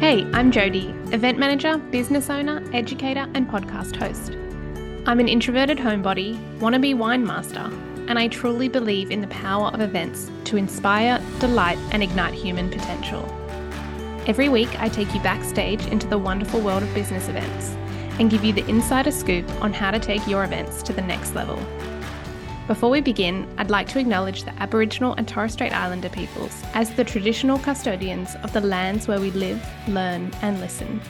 Hey, I'm Jody, event manager, business owner, educator, and podcast host. I'm an introverted homebody, wannabe wine master, and I truly believe in the power of events to inspire, delight, and ignite human potential. Every week, I take you backstage into the wonderful world of business events and give you the insider scoop on how to take your events to the next level. Before we begin, I'd like to acknowledge the Aboriginal and Torres Strait Islander peoples as the traditional custodians of the lands where we live, learn, and listen.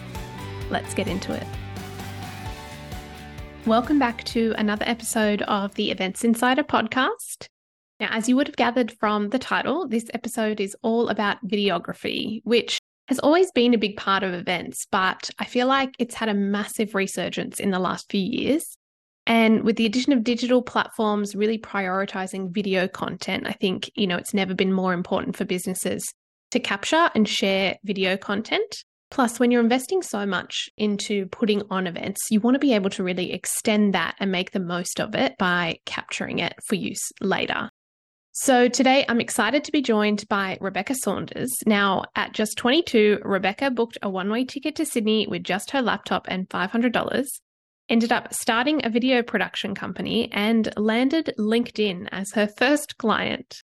Let's get into it. Welcome back to another episode of the Events Insider podcast. Now, as you would have gathered from the title, this episode is all about videography, which has always been a big part of events, but I feel like it's had a massive resurgence in the last few years. And with the addition of digital platforms really prioritizing video content, I think, you know, it's never been more important for businesses to capture and share video content. Plus, when you're investing so much into putting on events, you want to be able to really extend that and make the most of it by capturing it for use later. So, today I'm excited to be joined by Rebecca Saunders. Now, at just 22, Rebecca booked a one way ticket to Sydney with just her laptop and $500 ended up starting a video production company and landed LinkedIn as her first client.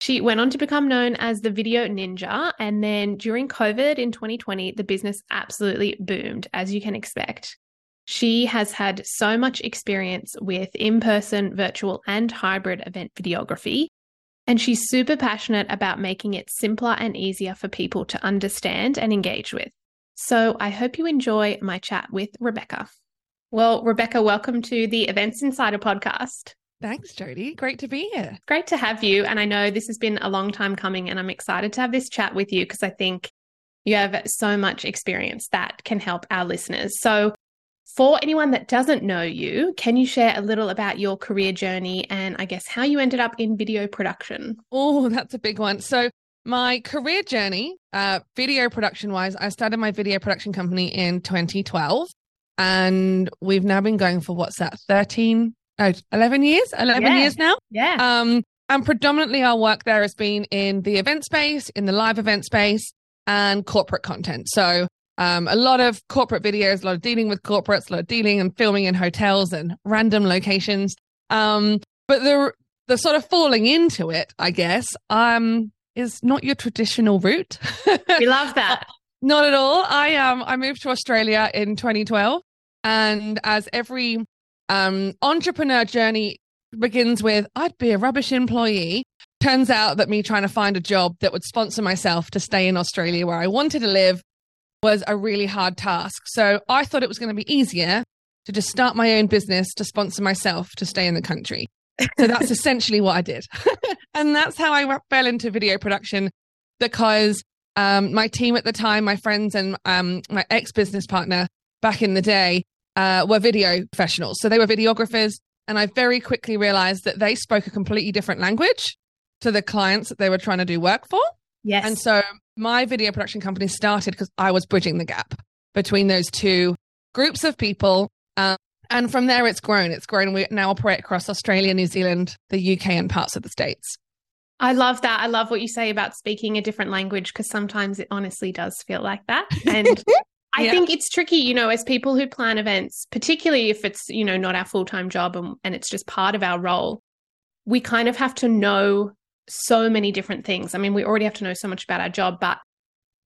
She went on to become known as the Video Ninja. And then during COVID in 2020, the business absolutely boomed, as you can expect. She has had so much experience with in person, virtual, and hybrid event videography. And she's super passionate about making it simpler and easier for people to understand and engage with. So I hope you enjoy my chat with Rebecca. Well, Rebecca, welcome to the Events Insider podcast. Thanks, Jody. Great to be here. Great to have you. And I know this has been a long time coming, and I'm excited to have this chat with you because I think you have so much experience that can help our listeners. So, for anyone that doesn't know you, can you share a little about your career journey and I guess how you ended up in video production? Oh, that's a big one. So, my career journey, uh, video production wise, I started my video production company in 2012 and we've now been going for what's that 13 oh, 11 years? 11 yeah. years now? Yeah. Um and predominantly our work there has been in the event space in the live event space and corporate content. So um, a lot of corporate videos a lot of dealing with corporates a lot of dealing and filming in hotels and random locations. Um but the the sort of falling into it i guess um is not your traditional route. We love that. Not at all. I um I moved to Australia in 2012 and as every um, entrepreneur journey begins with, I'd be a rubbish employee. Turns out that me trying to find a job that would sponsor myself to stay in Australia where I wanted to live was a really hard task. So I thought it was going to be easier to just start my own business to sponsor myself to stay in the country. So that's essentially what I did. and that's how I fell into video production because um, my team at the time, my friends and um, my ex business partner back in the day, uh, were video professionals. So they were videographers. And I very quickly realized that they spoke a completely different language to the clients that they were trying to do work for. Yes. And so my video production company started because I was bridging the gap between those two groups of people. Um, and from there, it's grown. It's grown. We now operate across Australia, New Zealand, the UK, and parts of the States. I love that. I love what you say about speaking a different language because sometimes it honestly does feel like that. And I yeah. think it's tricky, you know, as people who plan events, particularly if it's, you know, not our full time job and, and it's just part of our role, we kind of have to know so many different things. I mean, we already have to know so much about our job, but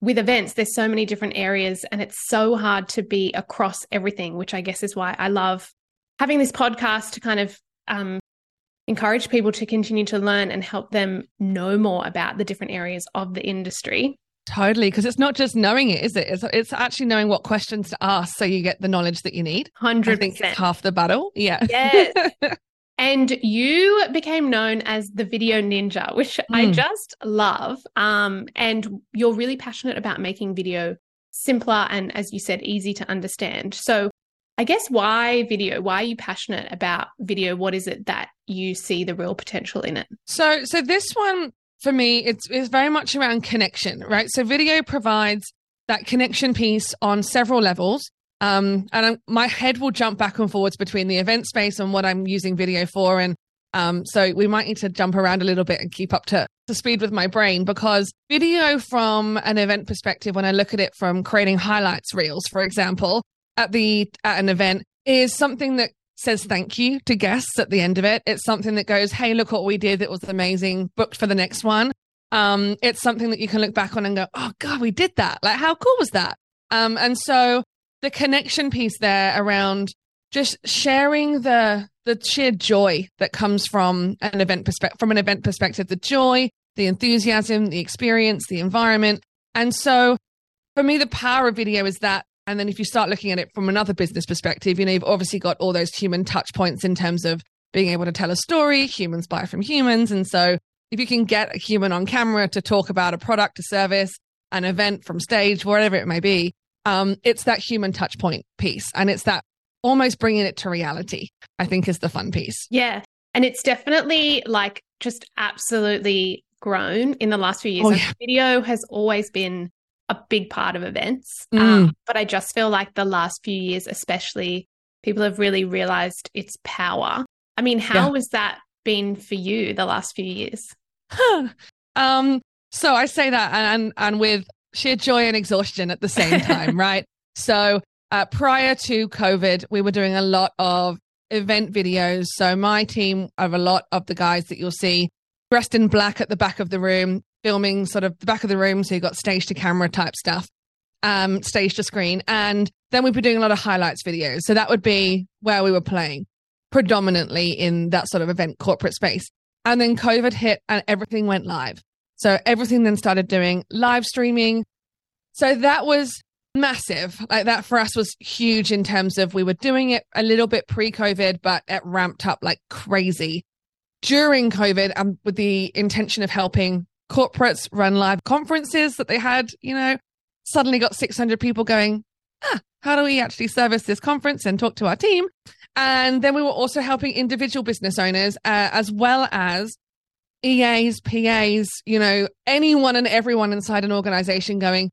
with events, there's so many different areas and it's so hard to be across everything, which I guess is why I love having this podcast to kind of um, encourage people to continue to learn and help them know more about the different areas of the industry. Totally, because it's not just knowing it, is it? It's, it's actually knowing what questions to ask so you get the knowledge that you need. 100%. half the battle. Yeah. Yes. and you became known as the video ninja, which mm. I just love. Um, and you're really passionate about making video simpler and, as you said, easy to understand. So, I guess why video? Why are you passionate about video? What is it that you see the real potential in it? So, so this one for me, it's, it's very much around connection, right? So video provides that connection piece on several levels. Um, and I'm, my head will jump back and forwards between the event space and what I'm using video for. And Um, so we might need to jump around a little bit and keep up to, to speed with my brain because video from an event perspective, when I look at it from creating highlights reels, for example, at the at an event, is something that says thank you to guests at the end of it. It's something that goes, hey, look what we did. It was amazing. Booked for the next one. Um, it's something that you can look back on and go, oh God, we did that. Like, how cool was that? Um, and so the connection piece there around just sharing the the sheer joy that comes from an event perspective from an event perspective the joy the enthusiasm the experience the environment and so for me the power of video is that and then if you start looking at it from another business perspective you know you've obviously got all those human touch points in terms of being able to tell a story humans buy from humans and so if you can get a human on camera to talk about a product a service an event from stage wherever it may be um, it's that human touch point piece and it's that almost bringing it to reality, I think is the fun piece. Yeah. And it's definitely like just absolutely grown in the last few years. Oh, yeah. Video has always been a big part of events. Mm. Um, but I just feel like the last few years, especially, people have really realized its power. I mean, how Yeah. has that been for you the last few years? um, so I say that and and with sheer joy and exhaustion at the same time, right? So uh, prior to COVID, we were doing a lot of event videos. So my team of a lot of the guys that you'll see dressed in black at the back of the room, filming sort of the back of the room. So you got stage to camera type stuff, um, stage to screen. And then we'd be doing a lot of highlights videos. So that would be where we were playing predominantly in that sort of event corporate space. And then COVID hit and everything went live. So everything then started doing live streaming. So that was massive. Like that for us was huge in terms of we were doing it a little bit pre COVID, but it ramped up like crazy during COVID and with the intention of helping corporates run live conferences that they had, you know, suddenly got 600 people going, ah, how do we actually service this conference and talk to our team? And then we were also helping individual business owners uh, as well as EAs, PAs, you know, anyone and everyone inside an organization going,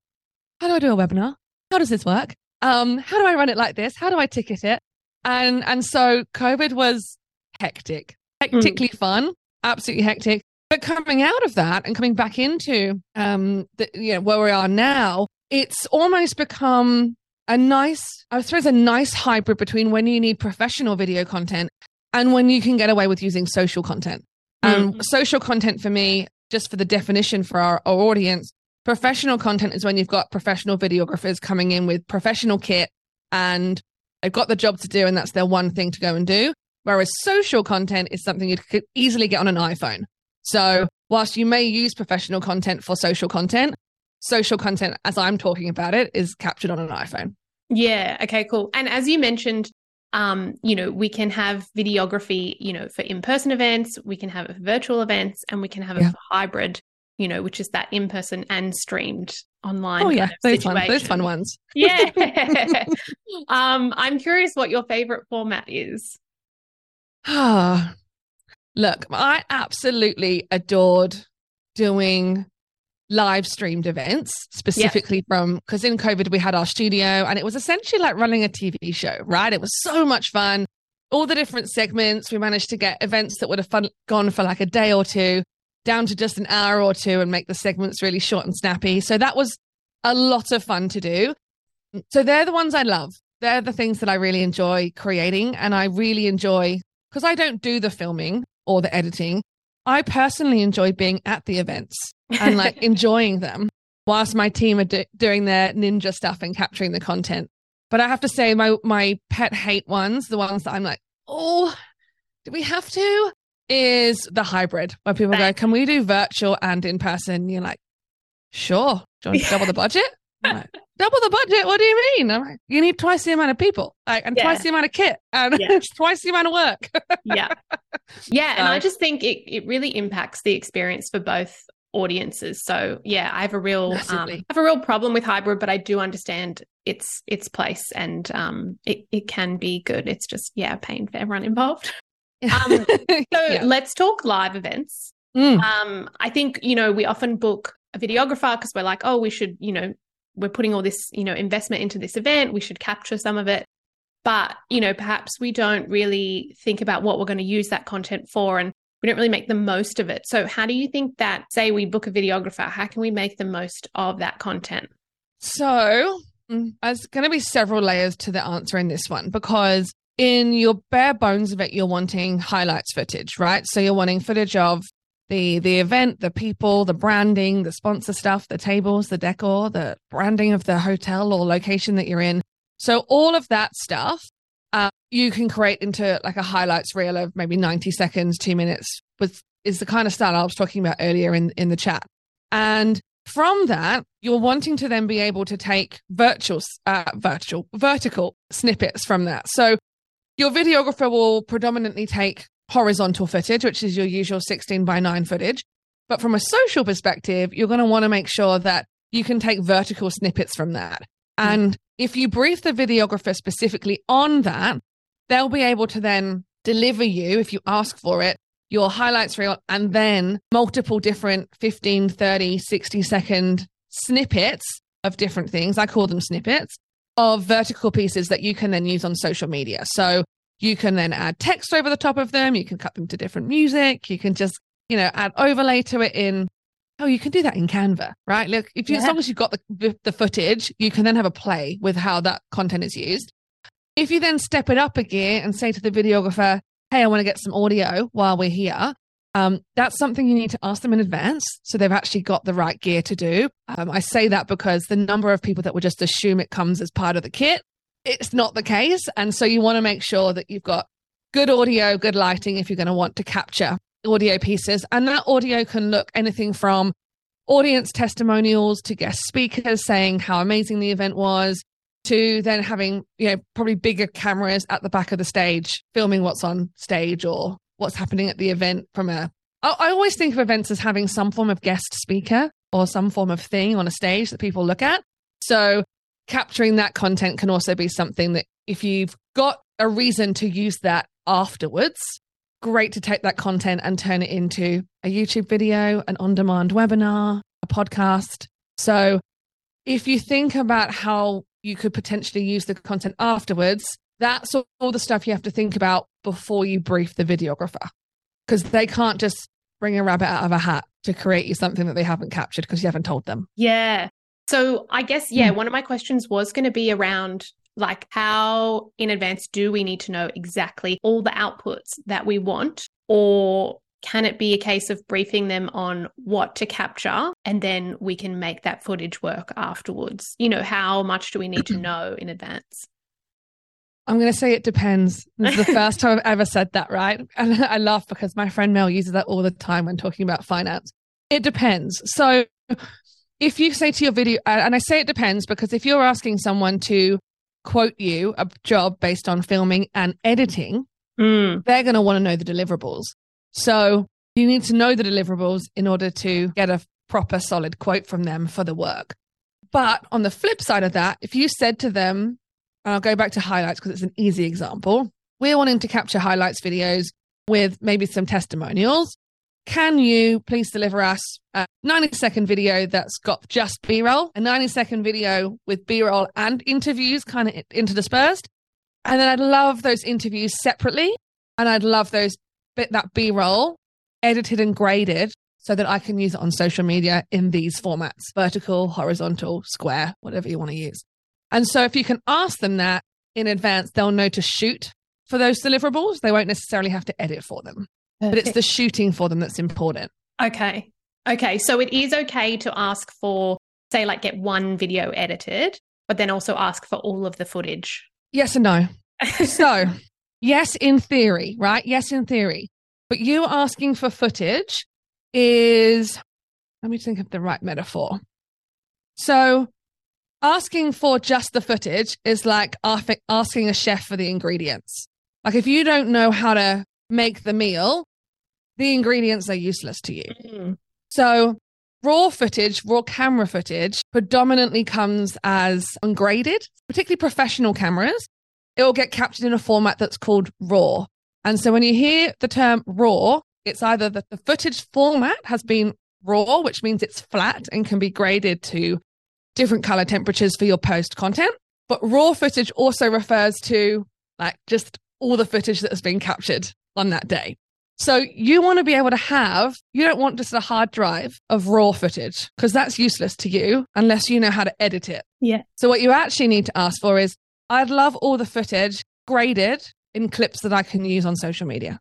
how do I do a webinar? How does this work? Um, how do I run it like this? How do I ticket it? And and so COVID was hectic, hectically fun, absolutely hectic. But coming out of that and coming back into um, the, you know, where we are now, it's almost become a nice, I suppose, a nice hybrid between when you need professional video content and when you can get away with using social content. Um, social content for me, just for the definition for our, our audience, professional content is when you've got professional videographers coming in with professional kit and they've got the job to do and that's their one thing to go and do. Whereas social content is something you could easily get on an iPhone. So whilst you may use professional content for social content, social content, as I'm talking about it, is captured on an iPhone. Yeah. Okay, cool. And as you mentioned, um, you know, we can have videography, you know, for in-person events, we can have virtual events, and we can have Yeah. a hybrid, you know, which is that in-person and streamed online. Oh yeah, those fun, those fun ones. Yeah. um, I'm curious what your favorite format is. Ah, look, I absolutely adored doing live streamed events, specifically from because in COVID we had our studio and it was essentially like running a TV show, right? It was so much fun. All the different segments, we managed to get events that would have fun, gone for like a day or two down to just an hour or two and make the segments really short and snappy. So that was a lot of fun to do. So they're the ones I love. They're the things that I really enjoy creating. And I really enjoy because I don't do the filming or the editing. I personally enjoy being at the events and like enjoying them whilst my team are do- doing their ninja stuff and capturing the content. But I have to say, my my pet hate ones, the ones that I'm like, oh, do we have to? Is the hybrid where people go, can we do virtual and in person? You're like, sure. Do you want to double the budget? Like, double the budget? What do you mean? I'm like, you need twice the amount of people like, and Yeah. twice the amount of kit and Yeah. twice the amount of work. yeah. Yeah. And I just think it, it really impacts the experience for both audiences. So yeah, I have a real um, I have a real problem with hybrid, but I do understand its its place and um it, it can be good. It's just yeah, pain for everyone involved. Um, So Yeah. let's talk live events. Mm. Um, I think, you know, we often book a videographer because we're like, oh, we should, you know, we're putting all this, you know, investment into this event. We should capture some of it. but you know perhaps we don't really think about what we're going to use that content for and we don't really make the most of it so how do you think that say we book a videographer how can we make the most of that content so mm, there's going to be several layers to the answer in this one because in your bare bones of it you're wanting highlights footage right so you're wanting footage of the the event the people the branding the sponsor stuff the tables the decor the branding of the hotel or location that you're in so all of that stuff uh, you can create into like a highlights reel of maybe 90 seconds, two minutes, with is the kind of style I was talking about earlier in, in the chat. And from that, you're wanting to then be able to take virtual, uh, virtual, vertical snippets from that. So your videographer will predominantly take horizontal footage, which is your usual 16 by 9 footage. But from a social perspective, you're going to want to make sure that you can take vertical snippets from that. And if you brief the videographer specifically on that, they'll be able to then deliver you, if you ask for it, your highlights reel and then multiple different 15, 30, 60 second snippets of different things. I call them snippets of vertical pieces that you can then use on social media. So you can then add text over the top of them. You can cut them to different music. You can just, you know, add overlay to it in Oh, you can do that in Canva, right? Look, if you, yeah. as long as you've got the, the footage, you can then have a play with how that content is used. If you then step it up a gear and say to the videographer, "Hey, I want to get some audio while we're here," um, that's something you need to ask them in advance, so they've actually got the right gear to do. Um, I say that because the number of people that would just assume it comes as part of the kit, it's not the case, and so you want to make sure that you've got good audio, good lighting if you're going to want to capture audio pieces. And that audio can look anything from audience testimonials to guest speakers saying how amazing the event was to then having, you know, probably bigger cameras at the back of the stage filming what's on stage or what's happening at the event from a I always think of events as having some form of guest speaker or some form of thing on a stage that people look at. So capturing that content can also be something that if you've got a reason to use that afterwards, great to take that content and turn it into a YouTube video, an on demand webinar, a podcast. So, if you think about how you could potentially use the content afterwards, that's all the stuff you have to think about before you brief the videographer because they can't just bring a rabbit out of a hat to create you something that they haven't captured because you haven't told them. Yeah. So, I guess, yeah, mm. one of my questions was going to be around like, how in advance do we need to know exactly all the outputs that we want? Or can it be a case of briefing them on what to capture and then we can make that footage work afterwards? You know, how much do we need to know in advance? I'm going to say it depends. This is the first time I've ever said that, right? And I laugh because my friend Mel uses that all the time when talking about finance. It depends. So if you say to your video, and I say it depends because if you're asking someone to quote you a job based on filming and editing, mm. they're going to want to know the deliverables. So you need to know the deliverables in order to get a proper solid quote from them for the work. But on the flip side of that, if you said to them, and I'll go back to highlights because it's an easy example, we're wanting to capture highlights videos with maybe some testimonials can you please deliver us a 90 second video that's got just B roll, a 90 second video with B roll and interviews kind of interdispersed? And then I'd love those interviews separately. And I'd love those bit that B roll edited and graded so that I can use it on social media in these formats vertical, horizontal, square, whatever you want to use. And so if you can ask them that in advance, they'll know to shoot for those deliverables. They won't necessarily have to edit for them but it's the shooting for them that's important. Okay. Okay. So it is okay to ask for, say, like get one video edited, but then also ask for all of the footage. Yes and no. so, yes, in theory, right? Yes, in theory. But you asking for footage is, let me think of the right metaphor. So, asking for just the footage is like asking a chef for the ingredients. Like, if you don't know how to make the meal, the ingredients are useless to you. Mm. So, raw footage, raw camera footage predominantly comes as ungraded, particularly professional cameras. It will get captured in a format that's called RAW. And so when you hear the term RAW, it's either that the footage format has been raw, which means it's flat and can be graded to different color temperatures for your post content. But raw footage also refers to like just all the footage that has been captured on that day. So you want to be able to have, you don't want just a hard drive of raw footage because that's useless to you unless you know how to edit it. Yeah. So what you actually need to ask for is I'd love all the footage graded in clips that I can use on social media.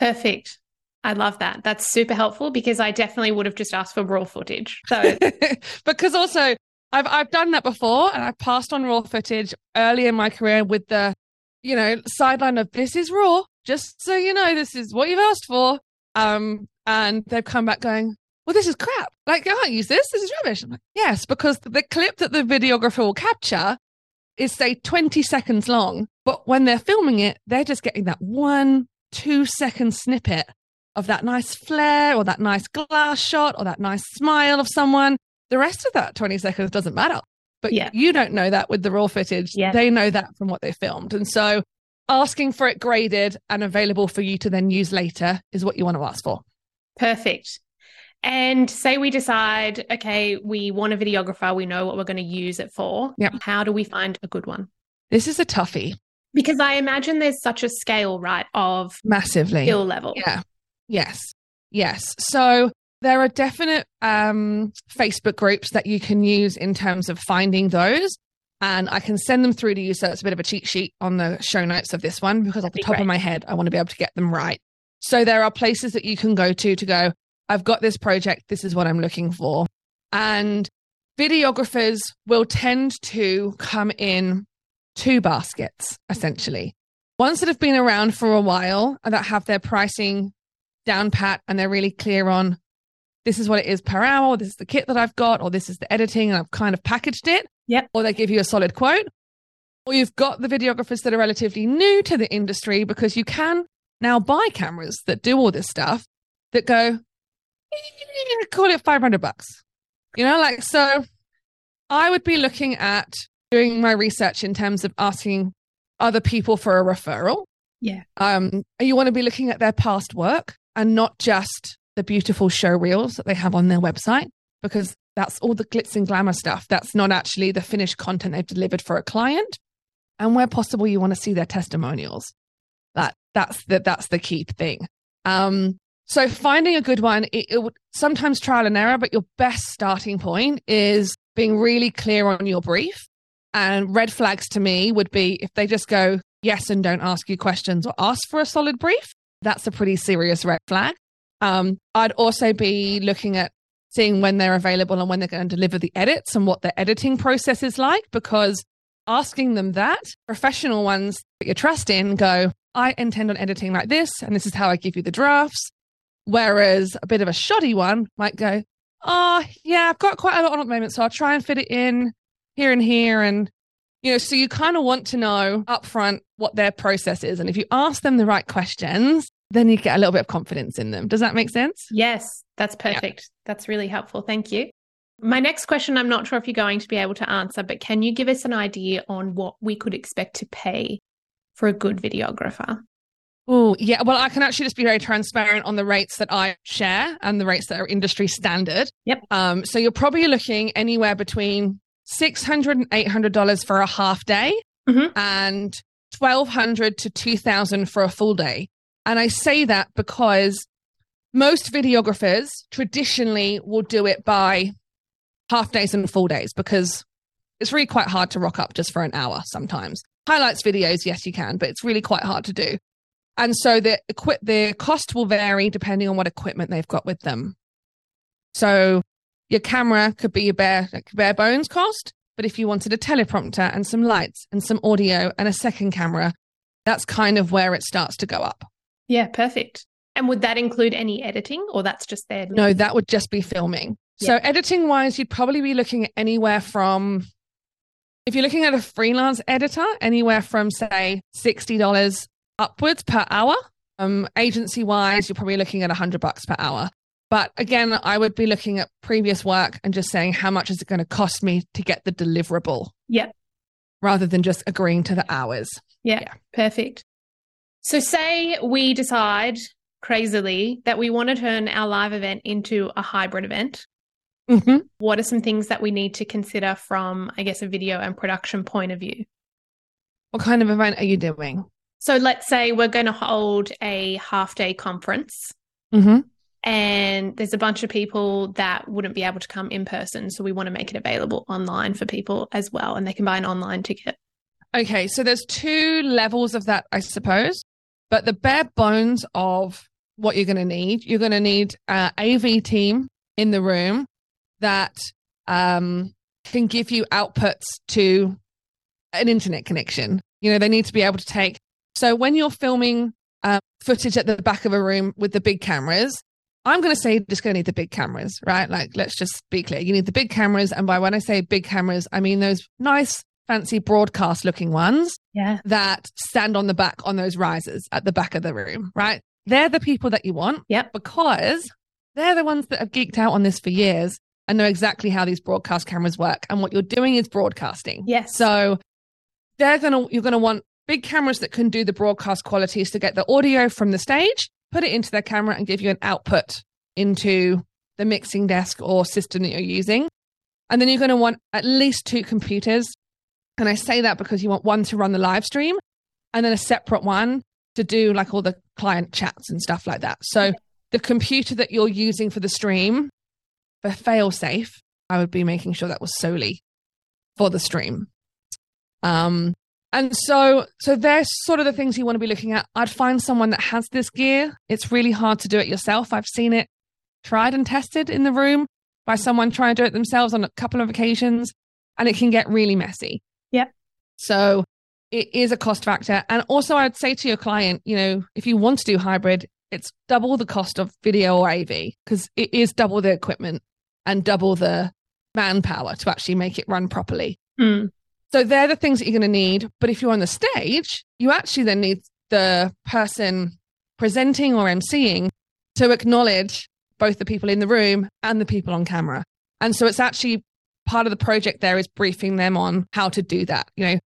Perfect. I love that. That's super helpful because I definitely would have just asked for raw footage. So because also I've I've done that before and I've passed on raw footage early in my career with the, you know, sideline of this is raw just so you know, this is what you've asked for. Um, and they've come back going, well, this is crap. Like, I can't use this. This is rubbish. I'm like, yes, because the clip that the videographer will capture is, say, 20 seconds long. But when they're filming it, they're just getting that one, two second snippet of that nice flare or that nice glass shot or that nice smile of someone. The rest of that 20 seconds doesn't matter. But Yeah. you don't know that with the raw footage. Yeah. They know that from what they filmed. And so asking for it graded and available for you to then use later is what you want to ask for. perfect. And say we decide, okay, we want a videographer, we know what we're going to use it for. Yep. How do we find a good one? This is a toughie, Because I imagine there's such a scale, right, of massively. skill level. Yeah. Yes. Yes. So there are definite um, Facebook groups that you can use in terms of finding those. And I can send them through to you. So it's a bit of a cheat sheet on the show notes of this one because off the That'd top great. of my head, I want to be able to get them right. So there are places that you can go to to go, I've got this project. This is what I'm looking for. And videographers will tend to come in two baskets, essentially. Ones that have been around for a while and that have their pricing down pat and they're really clear on this is what it is per hour, this is the kit that I've got, or this is the editing and I've kind of packaged it. Yep. Or they give you a solid quote. Or you've got the videographers that are relatively new to the industry because you can now buy cameras that do all this stuff that go, "Eh, call it 500 bucks. You know, like, so I would be looking at doing my research in terms of asking other people for a referral. Yeah. Um, you want to be looking at their past work and not just the beautiful show reels that they have on their website, because that's all the glitz and glamour stuff. That's not actually the finished content they've delivered for a client. And where possible, you want to see their testimonials. That that's the that's the key thing. Um, so finding a good one, it, it would sometimes trial and error, but your best starting point is being really clear on your brief. And red flags to me would be if they just go yes and don't ask you questions or ask for a solid brief. That's a pretty serious red flag. Um, I'd also be looking at seeing when they're available and when they're going to deliver the edits and what the editing process is like, because asking them that, professional ones that you trust in go, I intend on editing like this, and this is how I give you the drafts. Whereas a bit of a shoddy one might go, Oh, yeah, I've got quite a lot on at the moment, so I'll try and fit it in here and here. And, you know, so you kind of want to know upfront what their process is. And if you ask them the right questions, then you get a little bit of confidence in them. Does that make sense? Yes, that's perfect. That's really helpful. Thank you. My next question, I'm not sure if you're going to be able to answer, but can you give us an idea on what we could expect to pay for a good videographer? Oh, yeah. Well, I can actually just be very transparent on the rates that I share and the rates that are industry standard. Yep. Um, so you're probably looking anywhere between $600 and $800 for a half day Mhm. and 1200 to 2000 for a full day. And I say that because most videographers traditionally will do it by half days and full days because it's really quite hard to rock up just for an hour sometimes. Highlights videos, yes, you can, but it's really quite hard to do. And so the equip the cost will vary depending on what equipment they've got with them. So your camera could be a bare like bare bones cost, but if you wanted a teleprompter and some lights and some audio and a second camera, that's kind of where it starts to go up. Yeah, perfect. And would that include any editing or that's just there? No, that would just be filming. So editing wise, you'd probably be looking at anywhere from if you're looking at a freelance editor, anywhere from say sixty dollars upwards per hour. Um, agency wise, you're probably looking at a hundred bucks per hour. But again, I would be looking at previous work and just saying how much is it going to cost me to get the deliverable, Yep. rather than just agreeing to the hours. Yeah, Yeah. perfect. So, say we decide crazily that we want to turn our live event into a hybrid event. Mm-hmm. What are some things that we need to consider from, I guess, a video and production point of view? What kind of event are you doing? So let's say we're going to hold a half day conference Mm-hmm. and there's a bunch of people that wouldn't be able to come in person. So we want to make it available online for people as well. And they can buy an online ticket. Okay, so there's two levels of that, I suppose. But the bare bones of what you're going to need, you're going to need an AV team in the room that um, can give you outputs to an internet connection. You know, they need to be able to take. So when you're filming uh, footage at the back of a room with the big cameras, I'm going to say just going to need the big cameras, right? Like, let's just be clear. You need the big cameras. And by when I say big cameras, I mean those nice, fancy broadcast looking ones Yeah. that stand on the back on those risers at the back of the room, right? They're the people that you want. Yep. Because they're the ones that have geeked out on this for years and know exactly how these broadcast cameras work. And what you're doing is broadcasting. Yes. So they're gonna you're gonna want big cameras that can do the broadcast qualities to get the audio from the stage, put it into their camera, and give you an output into the mixing desk or system that you're using. And then you're going to want at least two computers. And I say that because you want one to run the live stream and then a separate one to do like all the client chats and stuff like that. So the computer that you're using for the stream for fail safe, I would be making sure that was solely for the stream. Um, and so, so there's sort of the things you want to be looking at. I'd find someone that has this gear. It's really hard to do it yourself. I've seen it tried and tested in the room by someone trying to do it themselves on a couple of occasions, and it can get really messy. Yep. So it is a cost factor. And also, I'd say to your client, you know, if you want to do hybrid, it's double the cost of video or AV because it is double the equipment and double the manpower to actually make it run properly. Mm. So they're the things that you're going to need. But if you're on the stage, you actually then need the person presenting or emceeing to acknowledge both the people in the room and the people on camera. And so it's actually part of the project there is briefing them on how to do that. You know,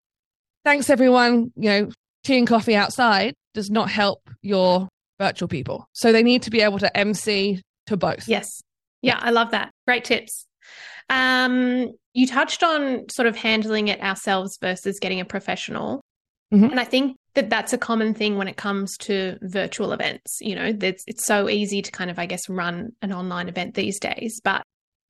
thanks everyone. You know, tea and coffee outside does not help your virtual people. So they need to be able to MC to both. Yes. Yeah, I love that. Great tips. Um, you touched on sort of handling it ourselves versus getting a professional. Mhm. And I think that that's a common thing when it comes to virtual events. You know, that's it's so easy to kind of, I guess, run an online event these days. But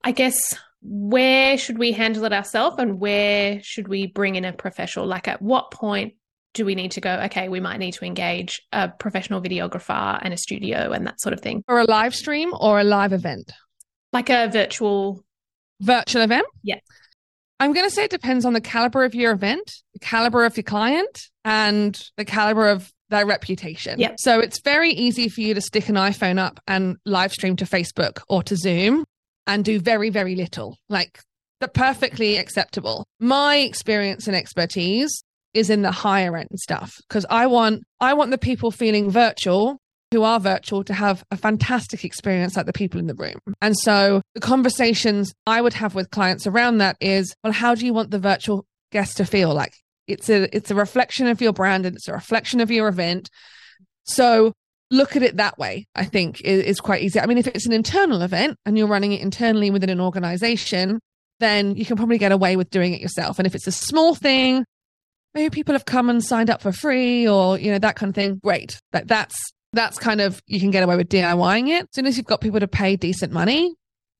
I guess where should we handle it ourselves and where should we bring in a professional? Like at what point do we need to go, okay, we might need to engage a professional videographer and a studio and that sort of thing? For a live stream or a live event? Like a virtual Virtual event? Yeah. I'm going to say it depends on the caliber of your event, the caliber of your client, and the caliber of their reputation. Yep. So it's very easy for you to stick an iPhone up and live stream to Facebook or to Zoom and do very, very little. Like the perfectly acceptable. My experience and expertise is in the higher end stuff because I want I want the people feeling virtual who are virtual to have a fantastic experience like the people in the room. And so the conversations I would have with clients around that is, well, how do you want the virtual guest to feel? Like it's a it's a reflection of your brand and it's a reflection of your event. So look at it that way, I think is, is quite easy. I mean, if it's an internal event and you're running it internally within an organization, then you can probably get away with doing it yourself. And if it's a small thing, maybe people have come and signed up for free or, you know, that kind of thing, great. That that's that's kind of you can get away with DIYing it. As soon as you've got people to pay decent money,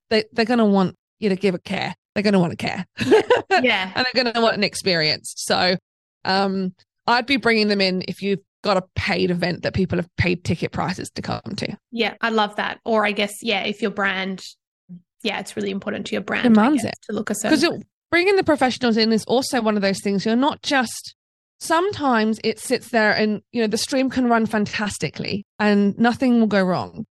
they they're gonna want you to give a care. They're gonna want to care. Yeah. and they're gonna want an experience. So um I'd be bringing them in if you've got a paid event that people have paid ticket prices to come to. Yeah, I love that. Or I guess, yeah, if your brand, yeah, it's really important to your brand Demands guess, it. to look a certain Because bringing the professionals in is also one of those things. You're not just sometimes it sits there and you know the stream can run fantastically and nothing will go wrong,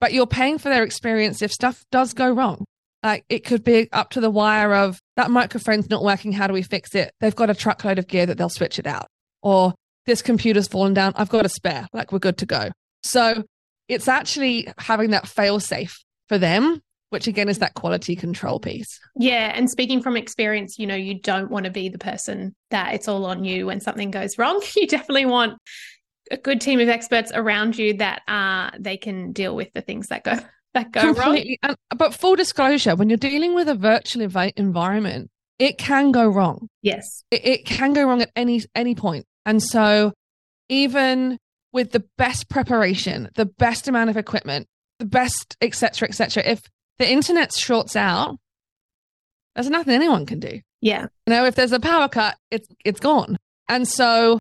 but you're paying for their experience if stuff does go wrong. Like it could be up to the wire of that microphone's not working. How do we fix it? They've got a truckload of gear that they'll switch it out, or this computer's fallen down. I've got a spare. Like we're good to go. So it's actually having that fail safe for them, which again is that quality control piece. Yeah. And speaking from experience, you know, you don't want to be the person that it's all on you when something goes wrong. You definitely want a good team of experts around you that uh they can deal with the things that go that go wrong. And, but full disclosure, when you're dealing with a virtual environment, it can go wrong. Yes. It, it can go wrong at any any point. And so even with the best preparation, the best amount of equipment, the best, etc., etc., if the internet shorts out, there's nothing anyone can do. Yeah. You know, if there's a power cut, it's it's gone. And so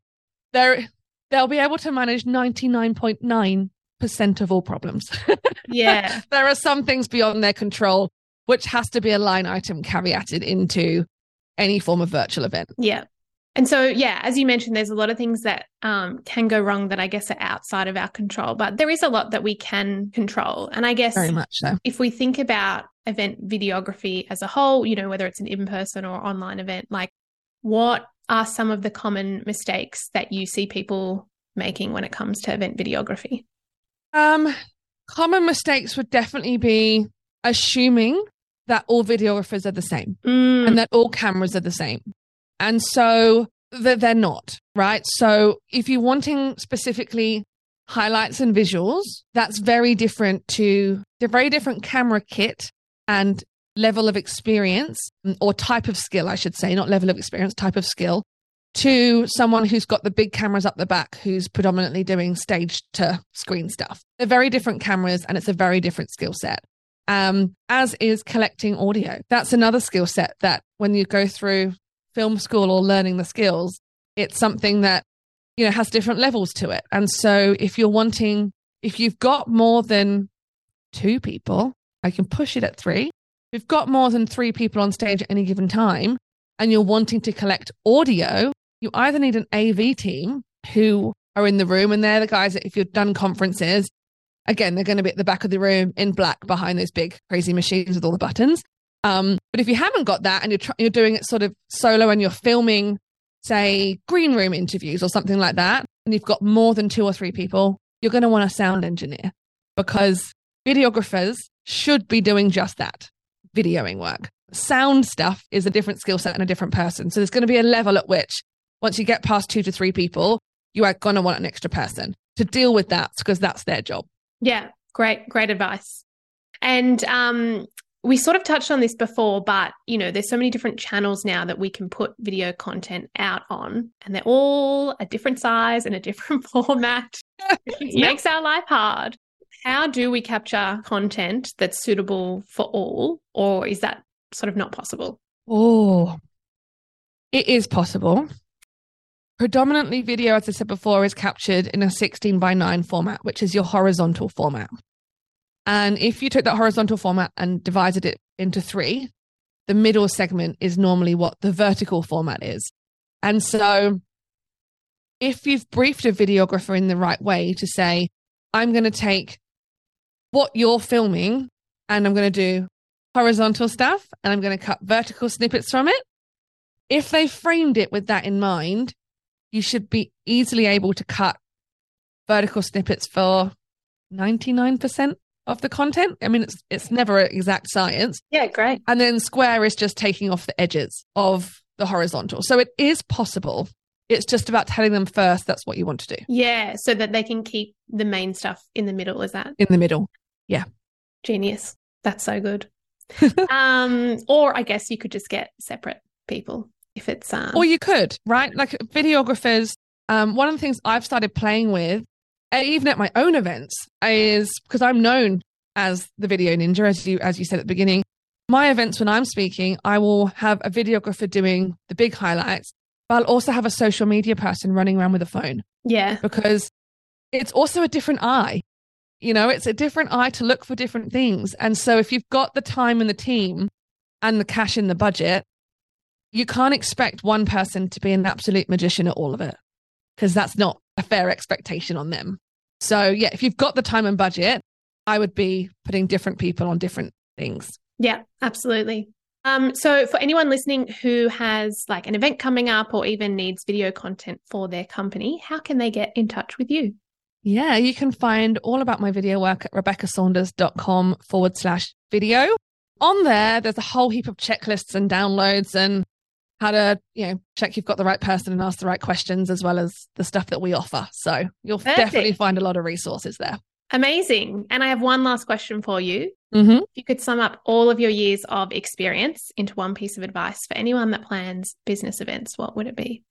they're they'll be able to manage 99.9% of all problems. Yeah. there are some things beyond their control, which has to be a line item caveated into any form of virtual event. Yeah. And so, yeah, as you mentioned, there's a lot of things that um, can go wrong that I guess are outside of our control, but there is a lot that we can control. And I guess Very much so. if we think about event videography as a whole, you know, whether it's an in person or online event, like what are some of the common mistakes that you see people making when it comes to event videography? Um, common mistakes would definitely be assuming that all videographers are the same Mm, and that all cameras are the same. And so th- they're not, right? So if you're wanting specifically highlights and visuals, that's very different to the very different camera kit and level of experience mm, or type of skill, I should say, not level of experience, type of skill to someone who's got the big cameras up the back who's predominantly doing stage to screen stuff. They're very different cameras and it's a very different skill set. Um, as is collecting audio. That's another skill set that when you go through film school or learning the skills, it's something that, you know, has different levels to it. And so if you're wanting, if you've got more than two people, I can push it at three. If you've got more than three people on stage at any given time and you're wanting to collect audio, you either need an AV team who are in the room and they're the guys that if you've done conferences, again, they're going to be at the back of the room in black behind those big crazy machines with all the buttons. Um, but if you haven't got that and you're tr- you're doing it sort of solo and you're filming, say, green room interviews or something like that, and you've got more than two or three people, you're going to want a sound engineer because videographers should be doing just that, videoing work. Sound stuff is a different skill set and a different person. So there's going to be a level at which once you get past two to three people, you are going to want an extra person to deal with that because that's their job. Yeah, great, great advice. And um, we sort of touched on this before, but you know, there's so many different channels now that we can put video content out on, and they're all a different size and a different format. It Yep. makes our life hard. How do we capture content that's suitable for all, or is that sort of not possible? Oh, it is possible. Predominantly, video, as I said before, is captured in a 16 by 9 format, which is your horizontal format. And if you took that horizontal format and divided it into three, the middle segment is normally what the vertical format is. And so, if you've briefed a videographer in the right way to say, I'm going to take what you're filming and I'm going to do horizontal stuff and I'm going to cut vertical snippets from it. If they framed it with that in mind, you should be easily able to cut vertical snippets for 99% of the content. I mean, it's it's never an exact science. Yeah, great. And then square is just taking off the edges of the horizontal. So it is possible. It's just about telling them first that's what you want to do Yeah, so that they can keep the main stuff in the middle. Is that in the middle. Yeah. Genius? That's so good. um, or I guess you could just get separate people if it's um, Or you could, right? Like videographers. Um, one of the things I've started playing with, even at my own events, is because I'm known as the video ninja, as you as you said at the beginning. My events, when I'm speaking, I will have a videographer doing the big highlights, but I'll also have a social media person running around with a phone yeah, because it's also a different eye. You know, it's a different eye to look for different things. And so if you've got the time and the team and the cash in the budget, you can't expect one person to be an absolute magician at all of it because that's not a fair expectation on them. So, yeah, if you've got the time and budget, I would be putting different people on different things. yeah, absolutely. Um, so for anyone listening who has like an event coming up or even needs video content for their company, how can they get in touch with you? Yeah, you can find all about my video work at rebeccasaunders.com forward slash video. On there, there's a whole heap of checklists and downloads and how to, you know, check you've got the right person and ask the right questions, as well as the stuff that we offer. So you'll Perfect. definitely find a lot of resources there. Amazing. And I have one last question for you. Mm-hmm. If you could sum up all of your years of experience into one piece of advice for anyone that plans business events, what would it be?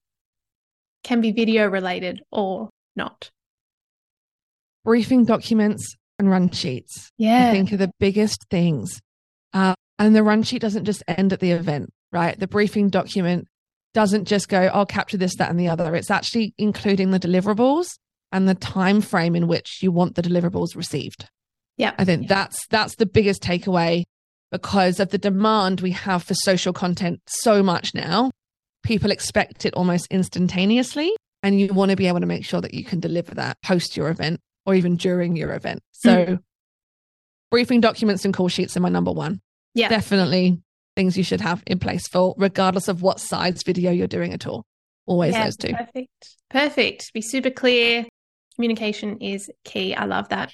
Can be video related or not. Briefing documents and run sheets. Yeah. I think are the biggest things. Uh, and the run sheet doesn't just end at the event, right? The briefing document doesn't just go, I'll capture this, that, and the other. It's actually including the deliverables and the time frame in which you want the deliverables received. Yeah. I think that's that's the biggest takeaway because of the demand we have for social content so much now. People expect it almost instantaneously and you want to be able to make sure that you can deliver that post your event or even during your event. So Mm. briefing documents and call sheets are my number one. Yeah. Definitely things you should have in place for regardless of what size video you're doing at all. Always Yeah, those two. Perfect. Perfect. Be super clear. Communication is key. I love that.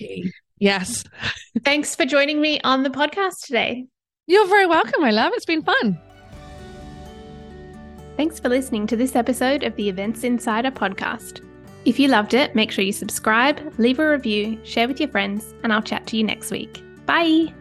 Yes. Thanks for joining me on the podcast today. You're very welcome, my love. It's been fun. Thanks for listening to this episode of the Events Insider podcast. If you loved it, make sure you subscribe, leave a review, share with your friends, and I'll chat to you next week. Bye.